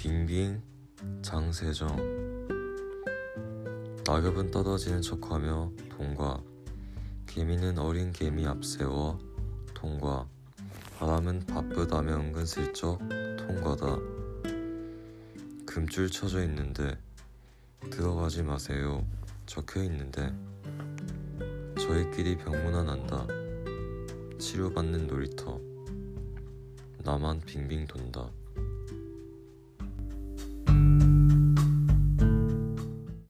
빙빙 장세정. 낙엽은 떨어지는 척하며 동과. 개미는 어린 개미 앞세워 통과. 바람은 바쁘다며 은근슬쩍 통과다. 금줄 쳐져 있는데 들어가지 마세요. 적혀 있는데 저희끼리 병문안 한다. 치료받는 놀이터. 나만 빙빙 돈다.